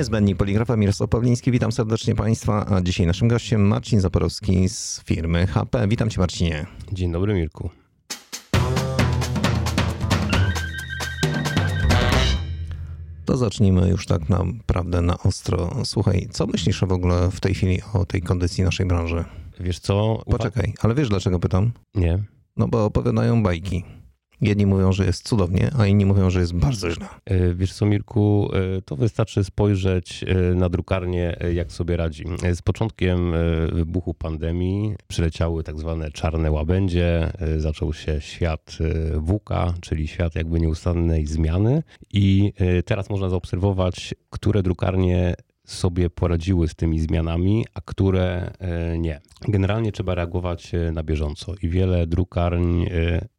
Niezbędnik Poligrafa Mirosław Pawliński, witam serdecznie Państwa, a dzisiaj naszym gościem Marcin Zaporowski z firmy HP. Witam Cię Marcinie. Dzień dobry Mirku. To zacznijmy już tak naprawdę na ostro. Słuchaj, co myślisz w ogóle w tej chwili o tej kondycji naszej branży? Wiesz co? Poczekaj, ale wiesz dlaczego pytam? Nie. No bo opowiadają bajki. Jedni mówią, że jest cudownie, a inni mówią, że jest bardzo źle. E, wiesz co, Mirku, e, to wystarczy spojrzeć e, na drukarnię, jak sobie radzi. Z początkiem wybuchu pandemii przyleciały tak zwane czarne łabędzie, zaczął się świat WUKA, czyli świat jakby nieustannej zmiany i teraz można zaobserwować, które drukarnie sobie poradziły z tymi zmianami, a które e, nie. Generalnie trzeba reagować e, na bieżąco i wiele drukarń e,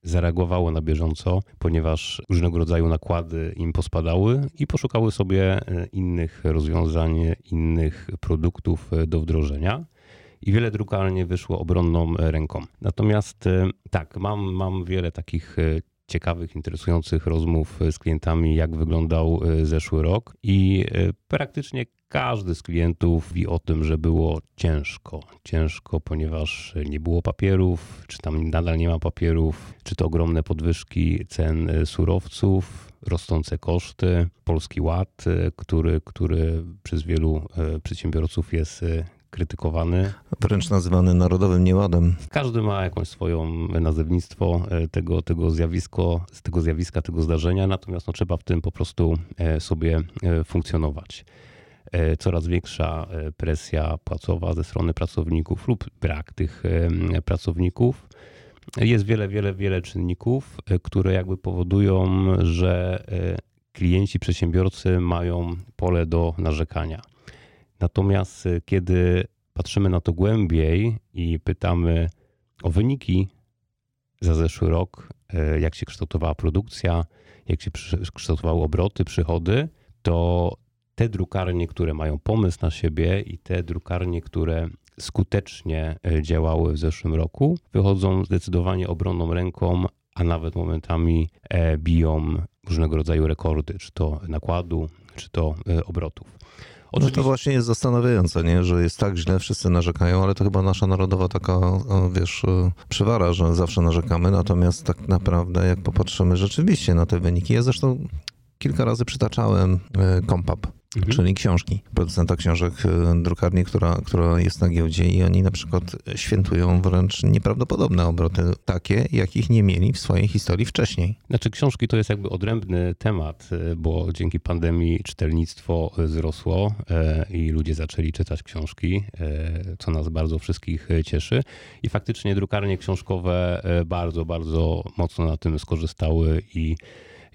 zareagowało na bieżąco, ponieważ różnego rodzaju nakłady im pospadały i poszukały sobie innych rozwiązań, innych produktów do wdrożenia i wiele drukarni wyszło obronną ręką. Natomiast tak, mam, mam wiele takich ciekawych, interesujących rozmów z klientami, jak wyglądał zeszły rok i praktycznie każdy z klientów mówi o tym, że było ciężko. Ciężko, ponieważ nie było papierów, czy tam nadal nie ma papierów, czy to ogromne podwyżki cen surowców, rosnące koszty, Polski Ład, który, który przez wielu e, przedsiębiorców jest e, krytykowany. Wręcz nazywany narodowym nieładem. Każdy ma jakąś swoją nazewnictwo e, tego, tego, zjawisko, tego zjawiska, tego zdarzenia, natomiast no, trzeba w tym po prostu sobie funkcjonować. E, coraz większa e, presja płacowa ze strony pracowników lub brak tych e, pracowników. Jest wiele, wiele, wiele czynników, które jakby powodują, że klienci, przedsiębiorcy mają pole do narzekania. Natomiast kiedy patrzymy na to głębiej i pytamy o wyniki za zeszły rok, jak się kształtowała produkcja, jak się kształtowały obroty, przychody, to te drukarnie, które mają pomysł na siebie i te drukarnie, które skutecznie e, działały w zeszłym roku, wychodzą zdecydowanie obronną ręką, a nawet momentami e, biją różnego rodzaju rekordy, czy to nakładu, czy to obrotów. Oczywiście... No to właśnie jest zastanawiające, nie? że jest tak źle, wszyscy narzekają, ale to chyba nasza narodowa taka, wiesz, przywara, że zawsze narzekamy, natomiast tak naprawdę jak popatrzymy rzeczywiście na te wyniki, ja zresztą kilka razy przytaczałem Kompap, Mhm. czyli książki, producenta książek, y, drukarni, która, która jest na giełdzie i oni na przykład świętują wręcz nieprawdopodobne obroty, takie, jakich nie mieli w swojej historii wcześniej. Znaczy książki to jest jakby odrębny temat, y, bo dzięki pandemii czytelnictwo wzrosło y, i ludzie zaczęli czytać książki, co nas bardzo wszystkich cieszy i faktycznie drukarnie książkowe bardzo, bardzo mocno na tym skorzystały i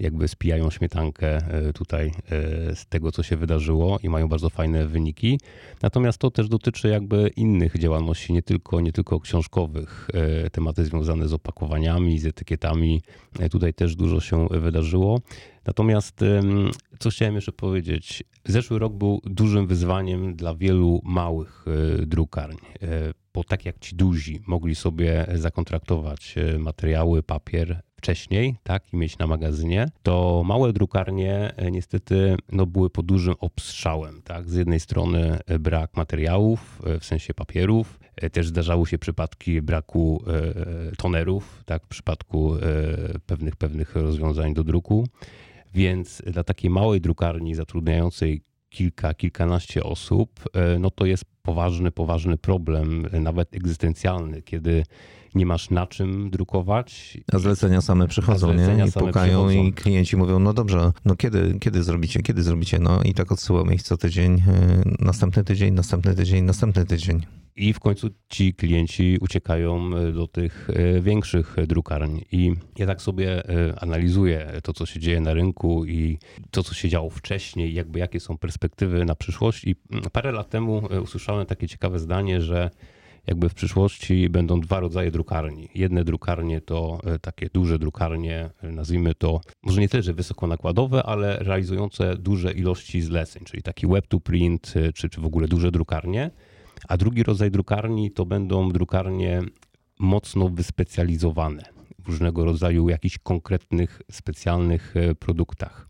jakby spijają śmietankę e, tutaj e, z tego, co się wydarzyło i mają bardzo fajne wyniki. Natomiast to też dotyczy jakby innych działalności, nie tylko, nie tylko książkowych. E, tematy związane z opakowaniami, z etykietami. Tutaj też dużo się wydarzyło. Natomiast co chciałem jeszcze powiedzieć? Zeszły rok był dużym wyzwaniem dla wielu małych drukarni bo tak jak ci duzi mogli sobie zakontraktować materiały, papier, wcześniej, tak, i mieć na magazynie, to małe drukarnie e, niestety no, były pod dużym obstrzałem, tak. Z jednej strony e, brak materiałów, e, w sensie papierów, też zdarzały się przypadki braku tonerów, tak, w przypadku pewnych, pewnych rozwiązań do druku. Więc dla takiej małej drukarni zatrudniającej kilka, kilkanaście osób, no to jest poważny, poważny problem, nawet egzystencjalny, kiedy nie masz na czym drukować. A zlecenia same przychodzą, zlecenia nie? I pukają przychodzą. i klienci mówią, no dobrze, no kiedy, kiedy zrobicie, kiedy zrobicie? No i tak odsyłamy ich co tydzień, y, następny tydzień, następny tydzień, następny tydzień. I w końcu ci klienci uciekają y, do tych y, większych drukarni. I ja tak sobie analizuję to, co się dzieje na rynku i to, co się działo wcześniej, jakby jakie są perspektywy na przyszłość. I mm, parę lat temu usłyszałem takie ciekawe zdanie, że jakby w przyszłości będą dwa rodzaje drukarni. Jedne drukarnie to e, takie duże drukarnie, e, nazwijmy to, może nie tyle, że wysokonakładowe, ale realizujące duże ilości zleceń, czyli taki web to print, e, czy, czy w ogóle duże drukarnie. A drugi rodzaj drukarni to będą drukarnie mocno wyspecjalizowane w różnego rodzaju jakichś konkretnych, specjalnych produktach.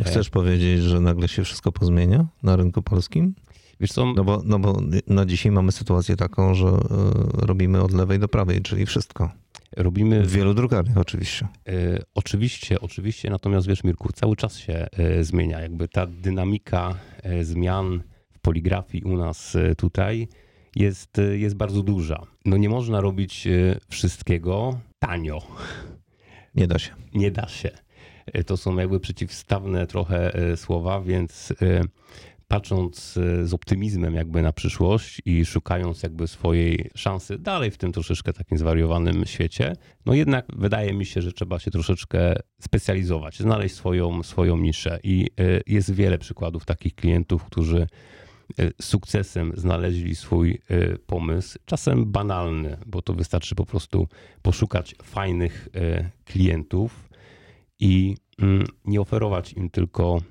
Chcesz powiedzieć, że nagle się wszystko pozmienia na rynku polskim? Wiesz co, No bo, no bo na dzisiaj mamy sytuację taką, że y, robimy od lewej do prawej, czyli wszystko. robimy W wielu drukarniach oczywiście. E, Oczywiście, oczywiście, natomiast wiesz, Mirku, cały czas się e, zmienia. Jakby ta dynamika e, zmian poligrafii u nas e, tutaj jest, e, jest bardzo duża. No nie można robić e, wszystkiego tanio. Nie da się. Nie da się. To są jakby przeciwstawne trochę słowa, więc patrząc z optymizmem jakby na przyszłość i szukając jakby swojej szansy dalej w tym troszeczkę takim zwariowanym świecie, no jednak wydaje mi się, że trzeba się troszeczkę specjalizować, znaleźć swoją, swoją niszę i jest wiele przykładów takich klientów, którzy sukcesem znaleźli swój e, pomysł, czasem banalny, bo to wystarczy po prostu poszukać fajnych e, klientów i mm, nie oferować im tylko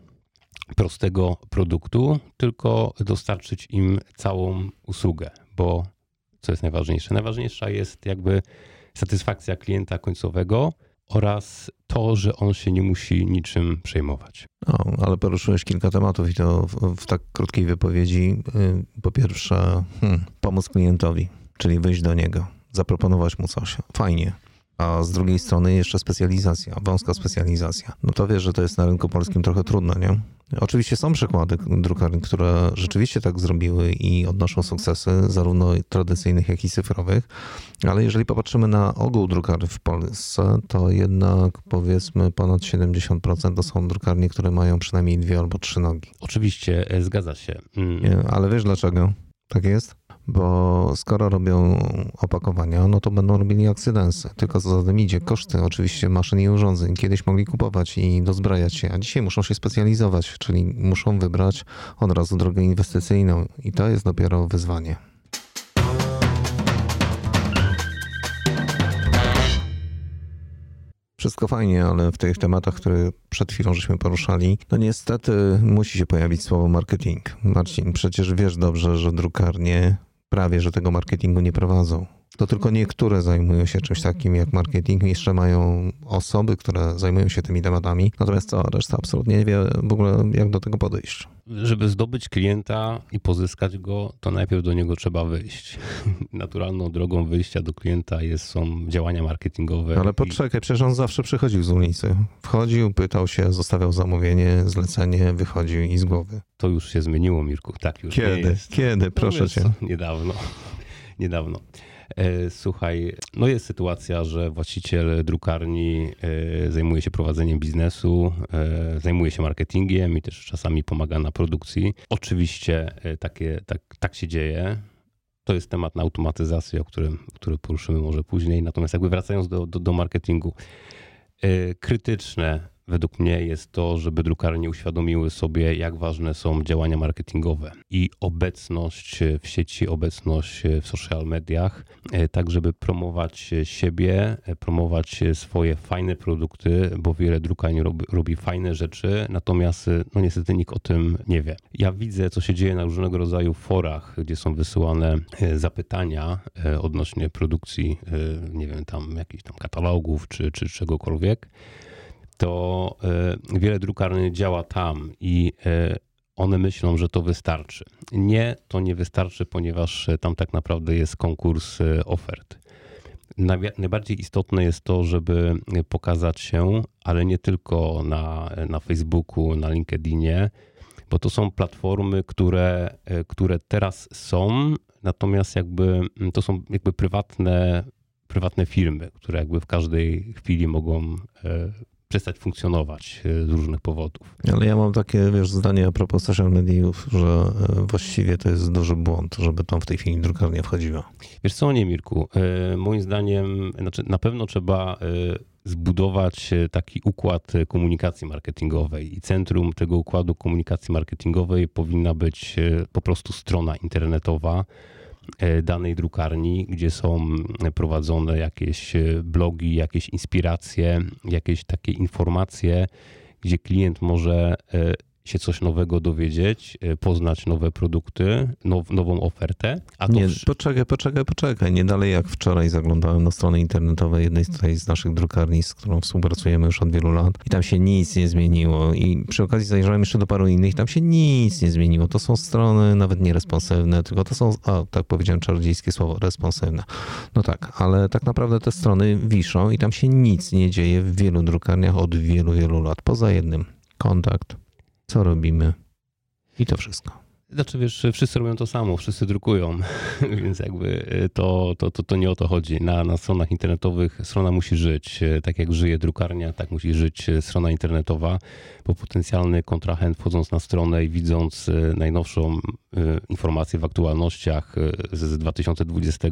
prostego produktu, tylko dostarczyć im całą usługę, bo co jest najważniejsze? Najważniejsza jest jakby satysfakcja klienta końcowego oraz to, że on się nie musi niczym przejmować. No, ale poruszyłeś kilka tematów i to w, w tak krótkiej wypowiedzi. Y, Po pierwsze, hmm, pomóc klientowi, czyli wyjść do niego, zaproponować mu coś. Fajnie. A z drugiej strony jeszcze specjalizacja, wąska specjalizacja. No to wiesz, że to jest na rynku polskim trochę trudne, nie? Oczywiście są przykłady drukarni, które rzeczywiście tak zrobiły i odnoszą sukcesy, zarówno tradycyjnych, jak i cyfrowych, ale jeżeli popatrzymy na ogół drukarni w Polsce, to jednak powiedzmy ponad 70% to są drukarnie, które mają przynajmniej dwie albo trzy nogi. Oczywiście e, zgadza się. Mm, ale wiesz dlaczego tak jest? Bo skoro robią opakowania, no to będą robili akcydensy. Tylko za tym idzie, koszty oczywiście maszyn i urządzeń. Kiedyś mogli kupować i dozbrajać się, a dzisiaj muszą się specjalizować, czyli muszą wybrać od razu drogę inwestycyjną i to jest dopiero wyzwanie. Wszystko fajnie, ale w tych tematach, które przed chwilą żeśmy poruszali, no niestety musi się pojawić słowo marketing. Marcin, przecież wiesz dobrze, że drukarnie prawie, że tego marketingu nie prowadzą. To tylko niektóre zajmują się czymś takim jak marketing. Jeszcze mają osoby, które zajmują się tymi tematami, natomiast cała reszta absolutnie nie wie w ogóle, jak do tego podejść. Żeby zdobyć klienta i pozyskać go, to najpierw do niego trzeba wyjść. Naturalną drogą wyjścia do klienta jest, są działania marketingowe. Ale i- poczekaj, przecież on zawsze przychodził z ulicy. Wchodził, pytał się, zostawiał zamówienie, zlecenie, wychodził i z głowy. To już się zmieniło, Mirku. Tak już nie Kiedy? jest. Kiedy? No Proszę wiesz cię. Niedawno. Niedawno. E, Słuchaj, no jest sytuacja, że właściciel drukarni e, zajmuje się prowadzeniem biznesu, e, zajmuje się marketingiem i też czasami pomaga na produkcji. Oczywiście takie, tak, tak się dzieje. To jest temat na automatyzację, o którym, który poruszymy może później. Natomiast jakby wracając do, do, do marketingu, krytyczne według mnie jest to, żeby drukarnie uświadomiły sobie, jak ważne są działania marketingowe i obecność w sieci, obecność w social mediach, e, tak żeby promować siebie, e, promować swoje fajne produkty, bo wiele drukarni robi, robi fajne rzeczy, natomiast e, no niestety nikt o tym nie wie. Ja widzę, co się dzieje na różnego rodzaju forach, gdzie są wysyłane zapytania odnośnie produkcji, nie wiem, tam jakichś tam katalogów czy, czy czegokolwiek to e, wiele drukarni działa tam i e, one myślą, że to wystarczy. Nie, to nie wystarczy, ponieważ e, tam tak naprawdę jest konkurs ofert. Najbardziej istotne jest to, żeby pokazać się, ale nie tylko na, na Facebooku, na LinkedInie, bo to są platformy, które, które teraz są, natomiast jakby to są jakby prywatne, prywatne firmy, które jakby w każdej chwili mogą przestać funkcjonować e, z różnych powodów. Ale ja mam takie, wiesz, zdanie a propos social mediów, że e, właściwie to jest duży błąd, żeby tam w tej chwili drukarnia wchodziła. Wiesz co, nie Mirku, e, moim zdaniem znaczy na pewno trzeba zbudować taki układ komunikacji marketingowej i centrum tego układu komunikacji marketingowej powinna być po prostu strona internetowa danej drukarni, gdzie są prowadzone jakieś e, blogi, jakieś inspiracje, jakieś takie informacje, gdzie klient może e, się coś nowego dowiedzieć, y, poznać nowe produkty, now, nową ofertę. A nie, poczekaj, poczekaj, poczekaj. Nie dalej jak wczoraj zaglądałem na stronę internetową jednej z, z naszych drukarni, z którą współpracujemy już od wielu lat i tam się nic nie zmieniło. I przy okazji zajrzałem jeszcze do paru innych, tam się nic nie zmieniło. To są strony nawet nie responsywne, tylko to są, a tak powiedziałem czarodziejskie słowo, responsywne. No tak, ale tak naprawdę te strony wiszą i tam się nic nie dzieje w wielu drukarniach od wielu, wielu lat. Poza jednym, kontakt, co robimy i to wszystko. Znaczy wiesz, wszyscy robią to samo, wszyscy drukują, więc jakby to, to, to, to nie o to chodzi. Na, na stronach internetowych strona musi żyć. Tak jak żyje drukarnia, tak musi żyć strona internetowa, bo potencjalny kontrahent wchodząc na stronę i widząc najnowszą informację w aktualnościach z 2020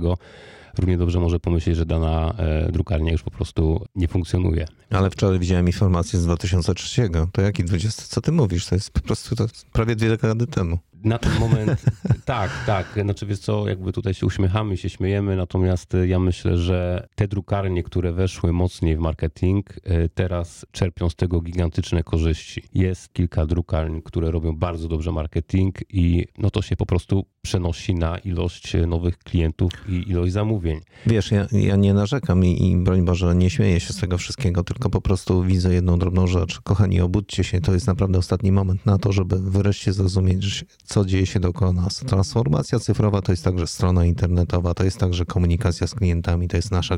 równie dobrze może pomyśleć, że dana e, drukarnia już po prostu nie funkcjonuje. Ale wczoraj widziałem informację z 2003. To jaki 20? Co ty mówisz? To jest po prostu to prawie dwie dekady temu. Na ten moment tak, tak. Znaczy wiesz co, jakby tutaj się uśmiechamy, się śmiejemy, natomiast e, ja myślę, że te drukarnie, które weszły mocniej w marketing, e, teraz czerpią z tego gigantyczne korzyści. Jest kilka drukarni, które robią bardzo dobrze marketing i no to się po prostu przenosi na ilość nowych klientów i ilość zamówień. Wiesz, ja, ja nie narzekam i, i broń Boże, nie śmieję się z tego wszystkiego, tylko po prostu widzę jedną drobną rzecz. Kochani, obudźcie się, to jest naprawdę ostatni moment na to, żeby wreszcie zrozumieć, co dzieje się dookoła nas. Transformacja cyfrowa to jest także strona internetowa, to jest także komunikacja z klientami, to jest nasza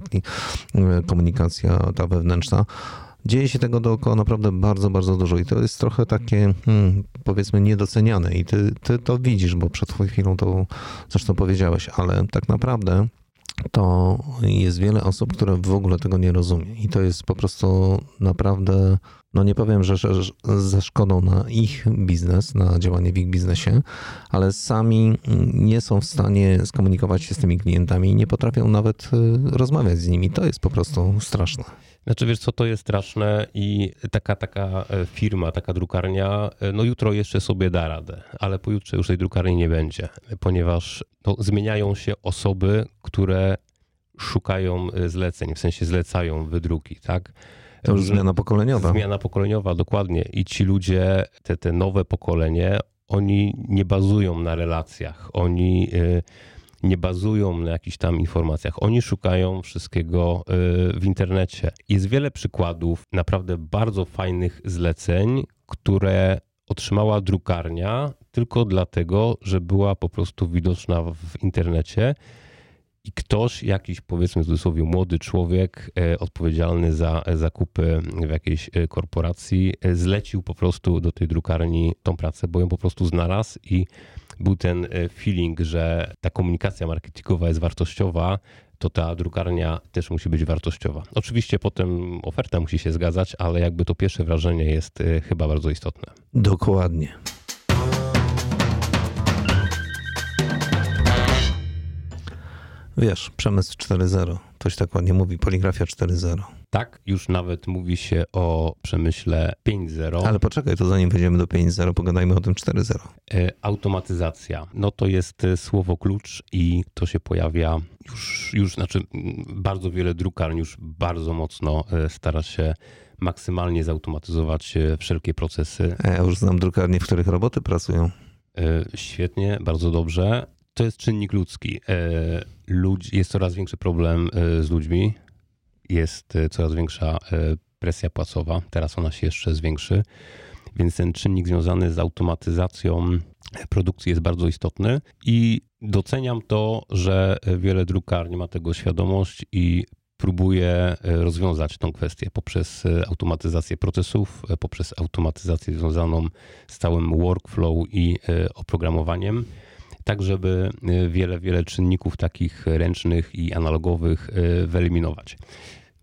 komunikacja ta wewnętrzna dzieje się tego dookoła naprawdę bardzo, bardzo dużo i to jest trochę takie, hmm, powiedzmy, niedoceniane i ty, ty to widzisz, bo przed chwilą to zresztą powiedziałeś, ale tak naprawdę to jest wiele osób, które w ogóle tego nie rozumie i to jest po prostu naprawdę no nie powiem, że, że, ze szkodą na ich biznes, na działanie w ich biznesie, ale sami nie są w stanie skomunikować się z tymi klientami i nie potrafią nawet y, rozmawiać z nimi. To jest po prostu straszne. Znaczy wiesz co, to jest straszne i taka, taka e, firma, taka drukarnia, e, no jutro jeszcze sobie da radę, ale pojutrze już tej drukarni nie będzie, ponieważ no, zmieniają się osoby, które szukają e, zleceń, w sensie zlecają wydruki, tak? To już zmiana pokoleniowa. Zmiana pokoleniowa, dokładnie. I ci ludzie, te, te nowe pokolenie, oni nie bazują na relacjach. Oni nie bazują na jakichś tam informacjach. Oni szukają wszystkiego y, w internecie. Jest wiele przykładów naprawdę bardzo fajnych zleceń, które otrzymała drukarnia tylko dlatego, że była po prostu widoczna w internecie i ktoś, jakiś powiedzmy w cudzysłowie młody człowiek e, odpowiedzialny za zakupy w jakiejś e, korporacji, e, zlecił po prostu do tej drukarni tą pracę, bo ją po prostu znalazł i był ten feeling, że ta komunikacja marketingowa jest wartościowa, to ta drukarnia też musi być wartościowa. Oczywiście potem oferta musi się zgadzać, ale jakby to pierwsze wrażenie jest chyba bardzo istotne. Dokładnie. Wiesz, przemysł 4.0. Ktoś tak ładnie mówi, poligrafia 4.0. Tak, już nawet mówi się o przemyśle 5.0. Ale poczekaj, to zanim wejdziemy do 5.0, pogadajmy o tym 4.0. E, automatyzacja. No to jest e, słowo klucz i to się pojawia już, już znaczy bardzo wiele drukarni już bardzo mocno e, stara się maksymalnie zautomatyzować wszelkie procesy. Ja już znam drukarnie, w których roboty pracują. Świetnie, bardzo dobrze to jest czynnik ludzki. E, ludzi, jest coraz większy problem e, z ludźmi, jest e, coraz większa presja płacowa, teraz ona się jeszcze zwiększy, więc ten czynnik związany z automatyzacją produkcji jest bardzo istotny. I doceniam to, że wiele drukarni ma tego świadomość i próbuje rozwiązać tą kwestię poprzez automatyzację procesów, poprzez automatyzację związaną z całym workflow i oprogramowaniem tak żeby y, wiele, wiele czynników takich ręcznych i analogowych y, wyeliminować.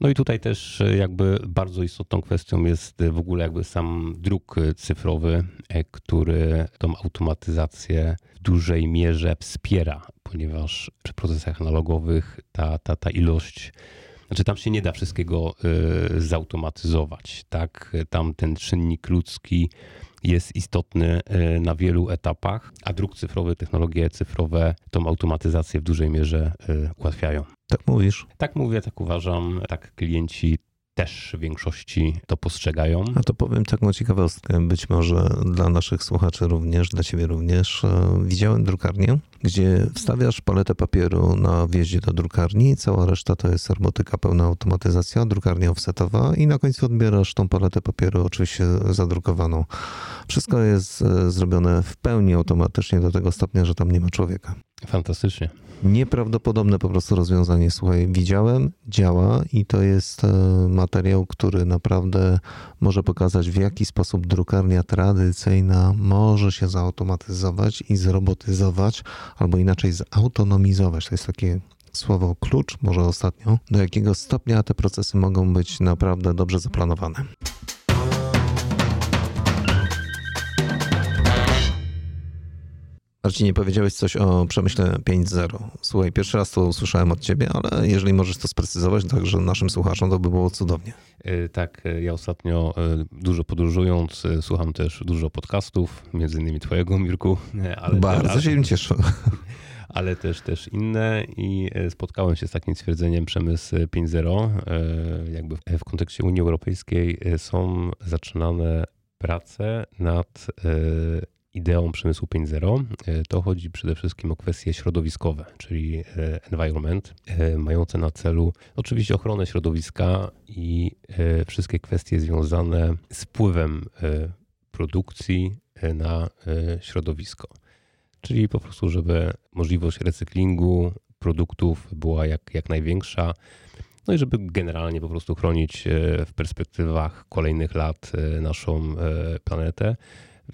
No i tutaj też y, jakby bardzo istotną kwestią jest w ogóle jakby sam druk cyfrowy, e, który tą automatyzację w dużej mierze wspiera, ponieważ przy procesach analogowych ta, ta, ta ilość znaczy tam się nie da wszystkiego zautomatyzować, tak? Tam ten czynnik ludzki jest istotny e, na wielu etapach, a druk cyfrowy, technologie cyfrowe tą automatyzację w dużej mierze e, ułatwiają. Tak mówisz? Tak mówię, tak uważam, tak klienci też w większości to postrzegają. A to powiem taką ciekawostkę, być może dla naszych słuchaczy również, dla ciebie również. E, widziałem drukarnię, gdzie wstawiasz paletę papieru na wjeździe do drukarni, cała reszta to jest robotyka, pełna automatyzacja, drukarnia offsetowa i na końcu odbierasz tą paletę papieru, oczywiście zadrukowaną. Wszystko jest e, zrobione w pełni automatycznie do tego stopnia, że tam nie ma człowieka. Fantastycznie. Nieprawdopodobne po prostu rozwiązanie. Słuchaj, widziałem, działa i to jest e, materiał, który naprawdę może pokazać, w jaki sposób drukarnia tradycyjna może się zautomatyzować i zrobotyzować, albo inaczej zautonomizować. To jest takie słowo klucz, może ostatnio, do jakiego stopnia te procesy mogą być naprawdę dobrze zaplanowane. Marcinie, powiedziałeś coś o przemyśle 5.0. Słuchaj, pierwszy raz to usłyszałem od ciebie, ale jeżeli możesz to sprecyzować także naszym słuchaczom, to by było cudownie. E, tak, e, ja ostatnio e, dużo podróżując, słucham też dużo podcastów, między innymi twojego, Mirku. Ale Bardzo teraz, się cieszę. Ale też, też inne i spotkałem się z takim stwierdzeniem przemysł 5.0. Jakby w kontekście Unii Europejskiej są zaczynane prace nad ideą przemysłu 5.0 e, to chodzi przede wszystkim o kwestie środowiskowe, czyli e, environment, e, mające na celu oczywiście ochronę środowiska i wszystkie kwestie związane z wpływem produkcji na środowisko. Czyli po prostu, żeby możliwość recyklingu produktów była jak, jak największa. No i żeby generalnie po prostu chronić w perspektywach kolejnych lat naszą planetę.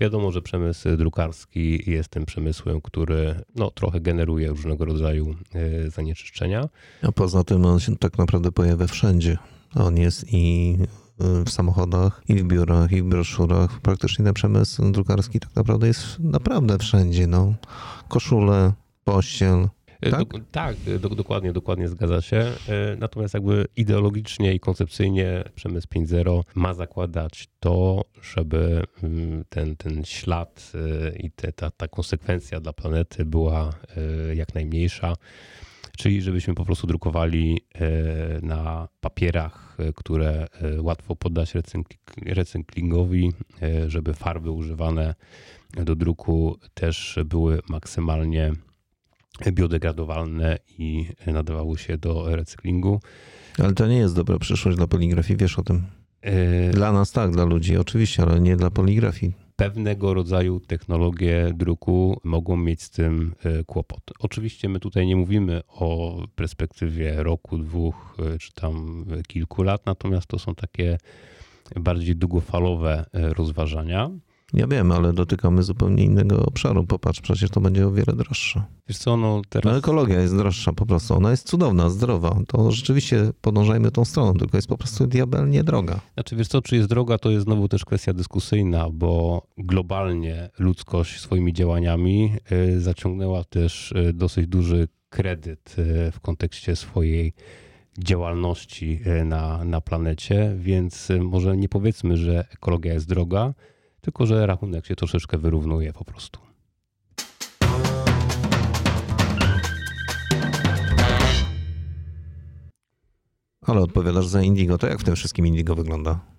Wiadomo, że przemysł drukarski jest tym przemysłem, który no, trochę generuje różnego rodzaju e, zanieczyszczenia. A poza tym on się tak naprawdę pojawia wszędzie. On jest i e, w samochodach, i w biurach, i w broszurach. Praktycznie ten przemysł drukarski tak naprawdę jest naprawdę wszędzie. No. Koszule, pościel, tak, do, tak do, dokładnie, dokładnie zgadza się. E, natomiast jakby ideologicznie i koncepcyjnie przemysł 5.0 ma zakładać to, żeby mm, ten, ten ślad e, i te, ta, ta konsekwencja dla planety była jak najmniejsza. Czyli żebyśmy po prostu drukowali na papierach, które łatwo poddać recyklingowi, żeby farby używane do druku też były maksymalnie biodegradowalne i nadawały się do recyklingu. Ale to nie jest dobra przyszłość dla poligrafii, wiesz o tym. E, dla nas tak, dla ludzi oczywiście, ale nie dla poligrafii. Pewnego rodzaju technologie druku mogą mieć z tym e, kłopot. Oczywiście my tutaj nie mówimy o perspektywie roku, dwóch e, czy tam kilku lat, natomiast to są takie bardziej długofalowe rozważania. Ja wiem, ale dotykamy zupełnie innego obszaru. Popatrz, przecież to będzie o wiele droższe. Wiesz co, no teraz... No, ekologia jest droższa po prostu. Ona jest cudowna, zdrowa. To rzeczywiście podążajmy tą stroną, tylko jest po prostu diabelnie droga. Znaczy wiesz co, czy jest droga, to jest znowu też kwestia dyskusyjna, bo globalnie ludzkość swoimi działaniami y, zaciągnęła też y, dosyć duży kredyt y, w kontekście swojej działalności na, na planecie, więc może nie powiedzmy, że ekologia jest droga, tylko że rachunek się troszeczkę wyrównuje po prostu. Ale odpowiadasz za Indigo. To jak w tym wszystkim Indigo wygląda?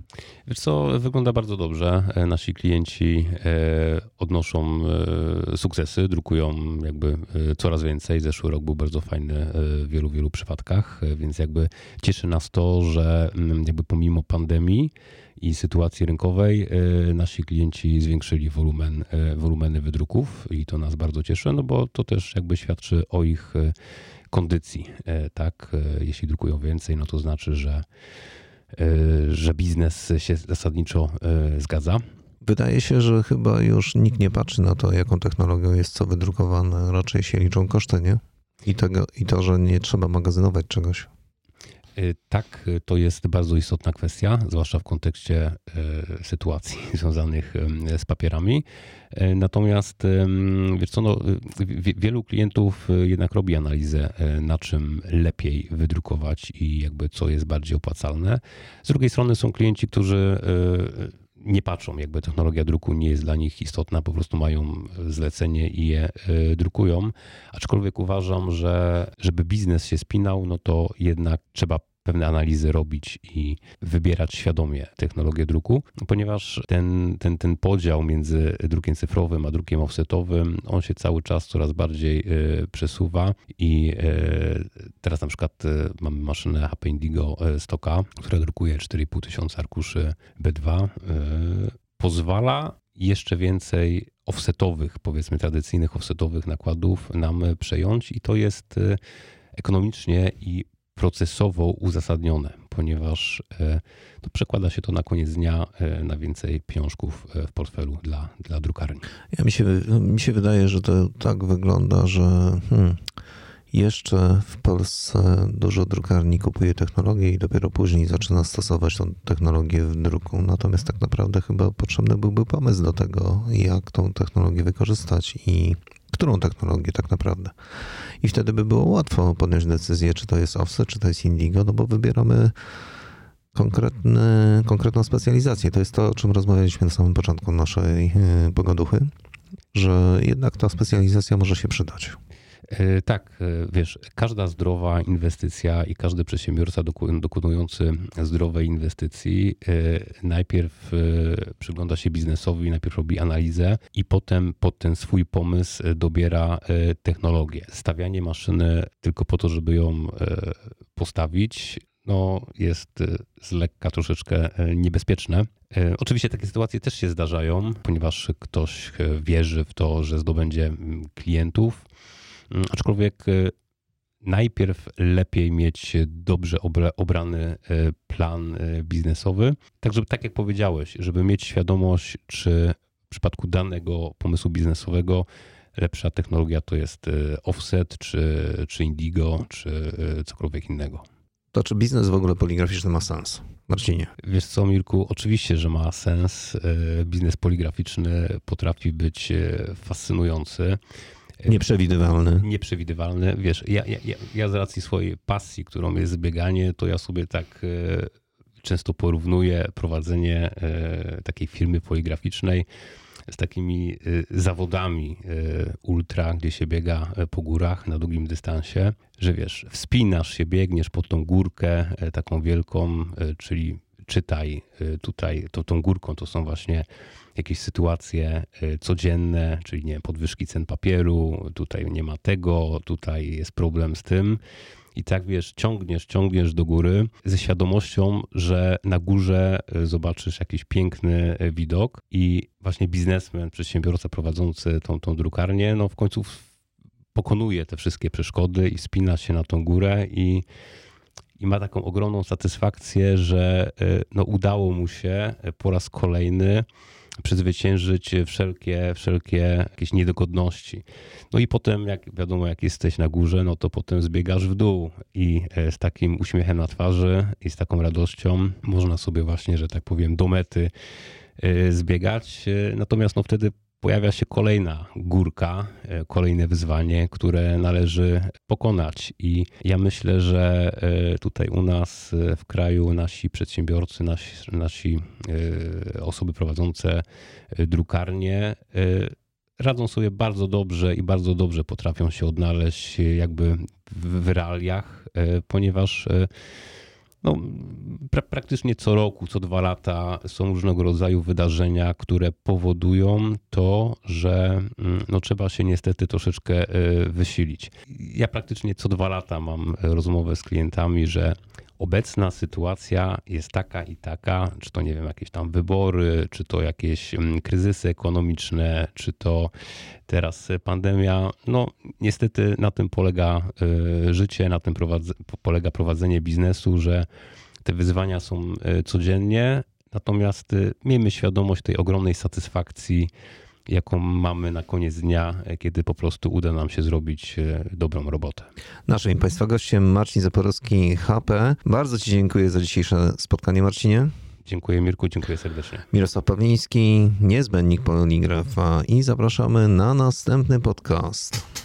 Wiesz co, wygląda bardzo dobrze. E, nasi klienci e, odnoszą e, sukcesy, drukują jakby coraz więcej. Zeszły rok był bardzo fajny w wielu, wielu przypadkach, więc jakby cieszy nas to, że mm, jakby pomimo pandemii i sytuacji rynkowej nasi klienci zwiększyli wolumen, wolumeny wydruków i to nas bardzo cieszy, no bo to też jakby świadczy o ich kondycji, tak? Jeśli drukują więcej, no to znaczy, że że biznes się zasadniczo e, zgadza. Wydaje się, że chyba już nikt nie patrzy na to, jaką technologią jest co wydrukowane. Raczej się liczą koszty, nie? I, tego, I to, że nie trzeba magazynować czegoś. Y, tak, to jest bardzo istotna kwestia, zwłaszcza w kontekście y, sytuacji związanych z papierami. Y, natomiast wiesz co, no, wielu klientów jednak robi analizę, na czym lepiej wydrukować i jakby co jest bardziej opłacalne. Z drugiej strony są klienci, którzy nie patrzą, jakby technologia druku nie jest dla nich istotna, po prostu mają zlecenie i je drukują. Aczkolwiek uważam, że żeby biznes się spinał, no to jednak trzeba pewne analizy robić i wybierać świadomie technologię druku, ponieważ ten, ten, ten podział między drukiem cyfrowym a drukiem offsetowym, on się cały czas coraz bardziej e, przesuwa i e, teraz na przykład mamy maszynę HP Indigo 100K, która drukuje 4,5 tysiąca arkuszy B2, pozwala jeszcze więcej offsetowych, powiedzmy tradycyjnych offsetowych nakładów nam przejąć i to jest ekonomicznie i procesowo uzasadnione, ponieważ e, to przekłada się to na koniec dnia e, na więcej pieniążków e, w portfelu dla, dla drukarni. Ja mi, się, mi się wydaje, że to tak wygląda, że hmm, jeszcze w Polsce dużo drukarni kupuje technologię i dopiero później zaczyna stosować tą technologię w druku. Natomiast tak naprawdę chyba potrzebny byłby pomysł do tego, jak tą technologię wykorzystać i którą technologię tak naprawdę. I wtedy by było łatwo podjąć decyzję, czy to jest offset, czy to jest indigo, no bo wybieramy konkretną specjalizację. To jest to, o czym rozmawialiśmy na samym początku naszej e, pogaduchy, że jednak ta specjalizacja może się przydać. E, tak, e, wiesz, każda zdrowa inwestycja i każdy przedsiębiorca dokonujący zdrowej inwestycji e, najpierw przygląda się biznesowi, najpierw robi analizę i potem pod ten swój pomysł dobiera technologię. Stawianie maszyny tylko po to, żeby ją postawić, no, jest z lekka troszeczkę niebezpieczne. Oczywiście takie sytuacje też się zdarzają, ponieważ ktoś wierzy w to, że zdobędzie klientów Mm, aczkolwiek y, najpierw lepiej mieć dobrze obrany y, plan y, biznesowy, tak żeby, tak jak powiedziałeś, żeby mieć świadomość, czy w przypadku danego pomysłu biznesowego lepsza technologia to jest offset, czy, czy indigo, czy cokolwiek innego. To czy biznes w ogóle poligraficzny ma sens? Marcinie. Wiesz co, Mirku, oczywiście, że ma sens. Biznes poligraficzny potrafi być fascynujący. Nieprzewidywalny. Nieprzewidywalny. Wiesz, ja, ja, ja z racji swojej pasji, którą jest zbieganie, to ja sobie tak e, często porównuję prowadzenie e, takiej firmy poligraficznej z takimi e, zawodami ultra, gdzie się biega po górach na długim dystansie, że wiesz, wspinasz się, biegniesz pod tą górkę taką wielką, czyli czytaj tutaj, to, tą górką to są właśnie jakieś sytuacje y, codzienne, czyli nie podwyżki cen papieru, tutaj nie ma tego, tutaj jest problem z tym. I tak wiesz, ciągniesz, ciągniesz do góry ze świadomością, że na górze y, zobaczysz jakiś piękny y, widok i właśnie biznesmen, przedsiębiorca prowadzący tą, tą drukarnię, no w końcu pokonuje te wszystkie przeszkody i spina się na tą górę i, i ma taką ogromną satysfakcję, że no, udało mu się po raz kolejny przezwyciężyć wszelkie, wszelkie jakieś niedogodności. No i potem, jak wiadomo, jak jesteś na górze, no to potem zbiegasz w dół i e, z takim uśmiechem na twarzy i z taką radością można sobie właśnie, że tak powiem, do mety zbiegać. Natomiast no wtedy pojawia się kolejna górka, e, kolejne wyzwanie, które należy pokonać. I ja myślę, że e, tutaj u nas e, w kraju nasi przedsiębiorcy, nasi, nasi osoby prowadzące drukarnie radzą sobie bardzo dobrze i bardzo dobrze potrafią się odnaleźć jakby w realiach, ponieważ no, pra praktycznie co roku, co dwa lata są różnego rodzaju wydarzenia, które powodują to, że mm, no, trzeba się niestety troszeczkę e, wysilić. Ja praktycznie co dwa lata mam rozmowę z klientami, że obecna sytuacja jest taka i taka, czy to nie wiem, jakieś tam wybory, czy to jakieś mm, kryzysy ekonomiczne, czy to teraz pandemia. No, niestety na tym polega y, życie, na tym polega prowadzenie biznesu, że te wyzwania są y, codziennie, natomiast y, miejmy świadomość tej ogromnej satysfakcji jaką mamy na koniec dnia, kiedy po prostu uda nam się zrobić e, dobrą robotę. Naszym Państwa gościem Marcin Zaporowski, HP. Bardzo Ci dziękuję za dzisiejsze spotkanie, Marcinie. Dziękuję Mirku, dziękuję serdecznie. Mirosław Pawliński, niezbędnik poligrafa i zapraszamy na następny podcast.